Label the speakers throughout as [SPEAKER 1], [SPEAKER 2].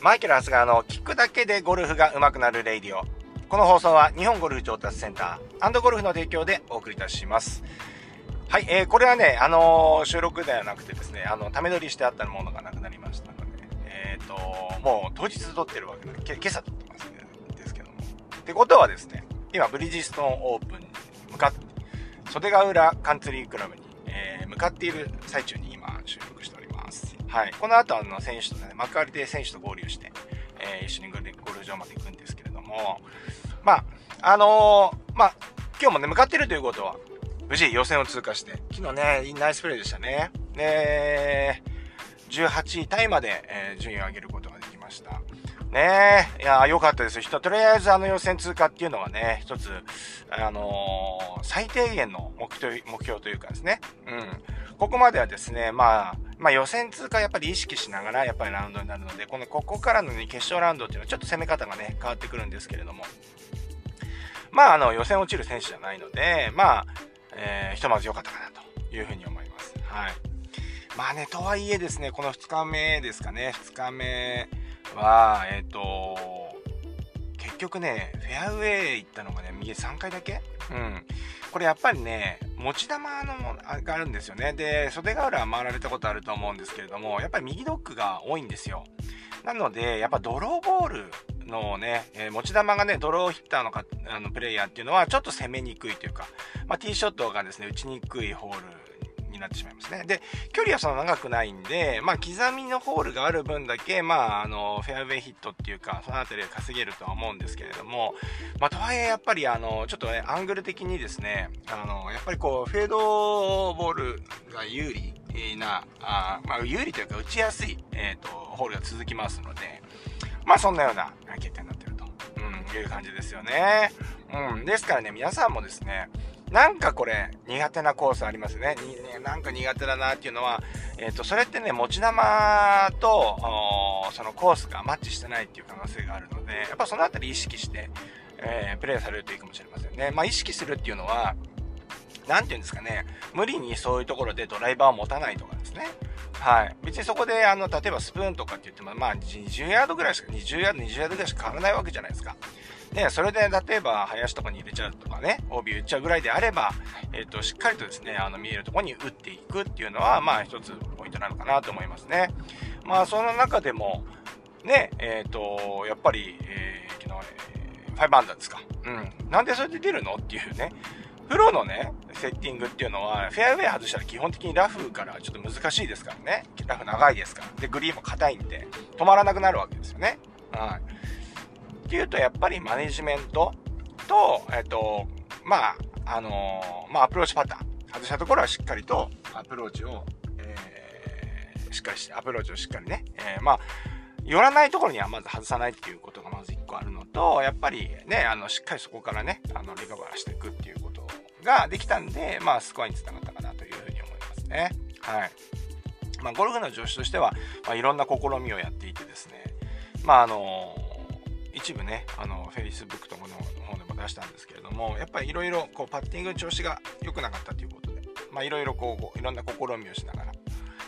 [SPEAKER 1] マイケル・ハスガーの聞くだけでゴルフが上手くなるレイディオ。この放送は日本ゴルフ上達センターゴルフの提供でお送りいたします。はい、えー、これはね、あのー、収録ではなくてですね、あの、ため撮りしてあったものがなくなりましたので、えっ、ー、と、もう当日撮ってるわけで、今朝撮ってますんですけども。ってことはですね、今、ブリヂストンオープンに向かって、袖ヶ浦カンツリークラブに、えー、向かっている最中に今収録してます。はい。この後、あの、選手とね、幕張で選手と合流して、えー、一緒にゴルフ場まで行くんですけれども、まあ、あのー、まあ、今日もね、向かってるということは、無事予選を通過して、昨日ね、ナイスプレーでしたね。で、18位タイまで、えー、順位を上げることができました。ねえ、いや、良かったですよ。とりあえずあの予選通過っていうのはね、一つ、あのー、最低限の目標目標というかですね。うん。ここまではですね、まあ、まあ予選通過やっぱり意識しながらやっぱりラウンドになるので、このここからの、ね、決勝ラウンドっていうのはちょっと攻め方がね、変わってくるんですけれども。まああの予選落ちる選手じゃないので、まあ、えー、ひとまず良かったかなというふうに思います。はい。まあね、とはいえですね、この2日目ですかね、2日目、は、えっ、ー、と、結局ね、フェアウェイ行ったのがね、右3回だけ？うん。これやっぱりね、持ち玉のがあるんですよね。で、袖ヶ浦は回られたことあると思うんですけれども、やっぱり右ドッグが多いんですよ。なので、やっぱドローボールのね、えー、持ち球がね、ドローヒッターのかあのプレイヤーっていうのはちょっと攻めにくいというか、まあ、ティーショットがですね、打ちにくいホールになってしまいますね。で、距離はそんな長くないんで、まあ、刻みのホールがある分だけ、まあ、あの、フェアウェイヒットっていうか、そのあたりで稼げるとは思うんですけれども、まあ、とはいえ、やっぱり、あの、ちょっとね、アングル的にですね、あの、やっぱりこう、フェードボールが有利な、あまあ、有利というか、打ちやすい、えっ、ー、と、ホールが続きますので、まあ、そんなような決定になってると、うん、いう感じですよね。うん。ですからね、皆さんもですね、なんかこれ、苦手なコースありますね。ねなんか苦手だなっていうのは、えっ、ー、と、それってね、持ち玉と、そのコースがマッチしてないっていう可能性があるので、やっぱそのあたり意識して、えー、プレイされるといいかもしれませんね。まあ、意識するっていうのは、なんていうんですかね、無理にそういうところでドライバーを持たないとかですね。はい。別にそこで、あの、例えばスプーンとかって言っても、まあ、20ヤードぐらいしか、20ヤード、20ヤードぐらいしか変わらないわけじゃないですか。で、それで例えば林とかに入れちゃうとかね、帯打っちゃうぐらいであれば、えっ、ー、と、しっかりとですね、あの、見えるところに打っていくっていうのは、まあ一つポイントなのかなと思いますね。まあその中でも、ね、えっ、ー、と、やっぱり、えー、昨日、えー、5アンダーですか。うん。なんでそれで出るの？っていうね。プロのね、セッティングっていうのは、フェアウェイ外したら基本的にラフからちょっと難しいですからね。ラフ長いですから。で、グリーンも硬いんで、止まらなくなるわけですよね。はい。っていうと、やっぱりマネジメントと、えっと、まあ、あのー、まあ、アプローチパターン。外したところはしっかりとアプローチを、えー、しっかりして、アプローチをしっかりね、えー、まあ、寄らないところにはまず外さないっていうことがまず1個あるのと、やっぱりね、あの、しっかりそこからね、あの、リカバーしていくっていうことができたんで、まあ、スコアにつながったかなというふうに思いますね。はい。まあ、ゴルフの助手としては、まあ、いろんな試みをやっていてですね、まあ、あのー一部ね、あの、Facebook とかの方でも出したんですけれども、やっぱりいろいろ、こう、パッティングの調子が良くなかったということで、まあ、いろいろこう、いろんな試みをしながら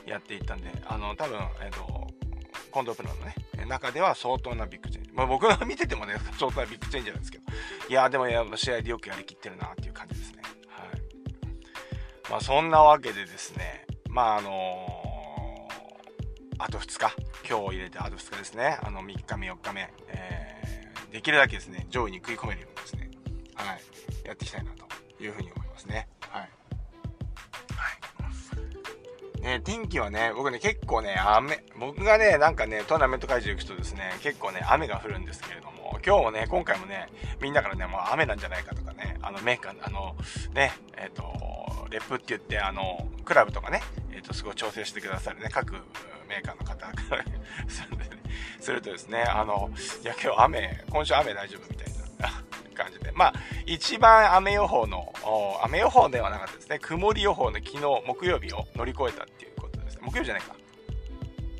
[SPEAKER 1] やっていったんで、あの、多分、えっ、ー、と、近藤プロのね、中では相当なビッグチェンジ。まあ、僕が見ててもね、相当なビッグチェンジなんですけど、いや、でもや試合でよくやりきってるなっていう感じですね。まあ、そんなわけでですね、まあ、あのー、あと2日、今日を入れてあと2日ですね、あの3日目、4日目、えーできるだけですね、上位に食い込めるようにですね、はい、やっていきたいなというふうに思いますね。ね、天気はね、僕ね、結構ね、雨、僕がね、なんかね、トーナメント会場行くとですね、結構ね、雨が降るんですけれども、今日もね、今回もね、みんなからね、もう雨なんじゃないかとかね、あの、メーカー、あの、ね、えっ、ー、と、レップって言って、あの、クラブとかね、えっ、ー、と、すごい調整してくださるね、各メーカーの方から するとですね、あの、いや、今日雨、今週雨大丈夫みたいな。まあ、一番雨予報の、雨予報ではなかったですね、曇り予報の昨日、木曜日を乗り越えたっていうことですね。木曜日じゃないか。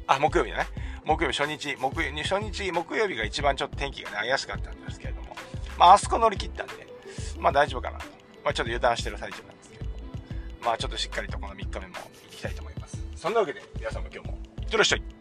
[SPEAKER 1] あ、木曜日だね。木曜日初日、木曜日、初日、木曜日が一番ちょっと天気がね、怪しかったんですけれども、まあ、あそこ乗り切ったんで、まあ大丈夫かなと。まあちょっと油断してる最中なんですけど、まあちょっとしっかりとこの3日目も行きたいと思います。そんなわけで、皆さんも今日も、いってらっしゃい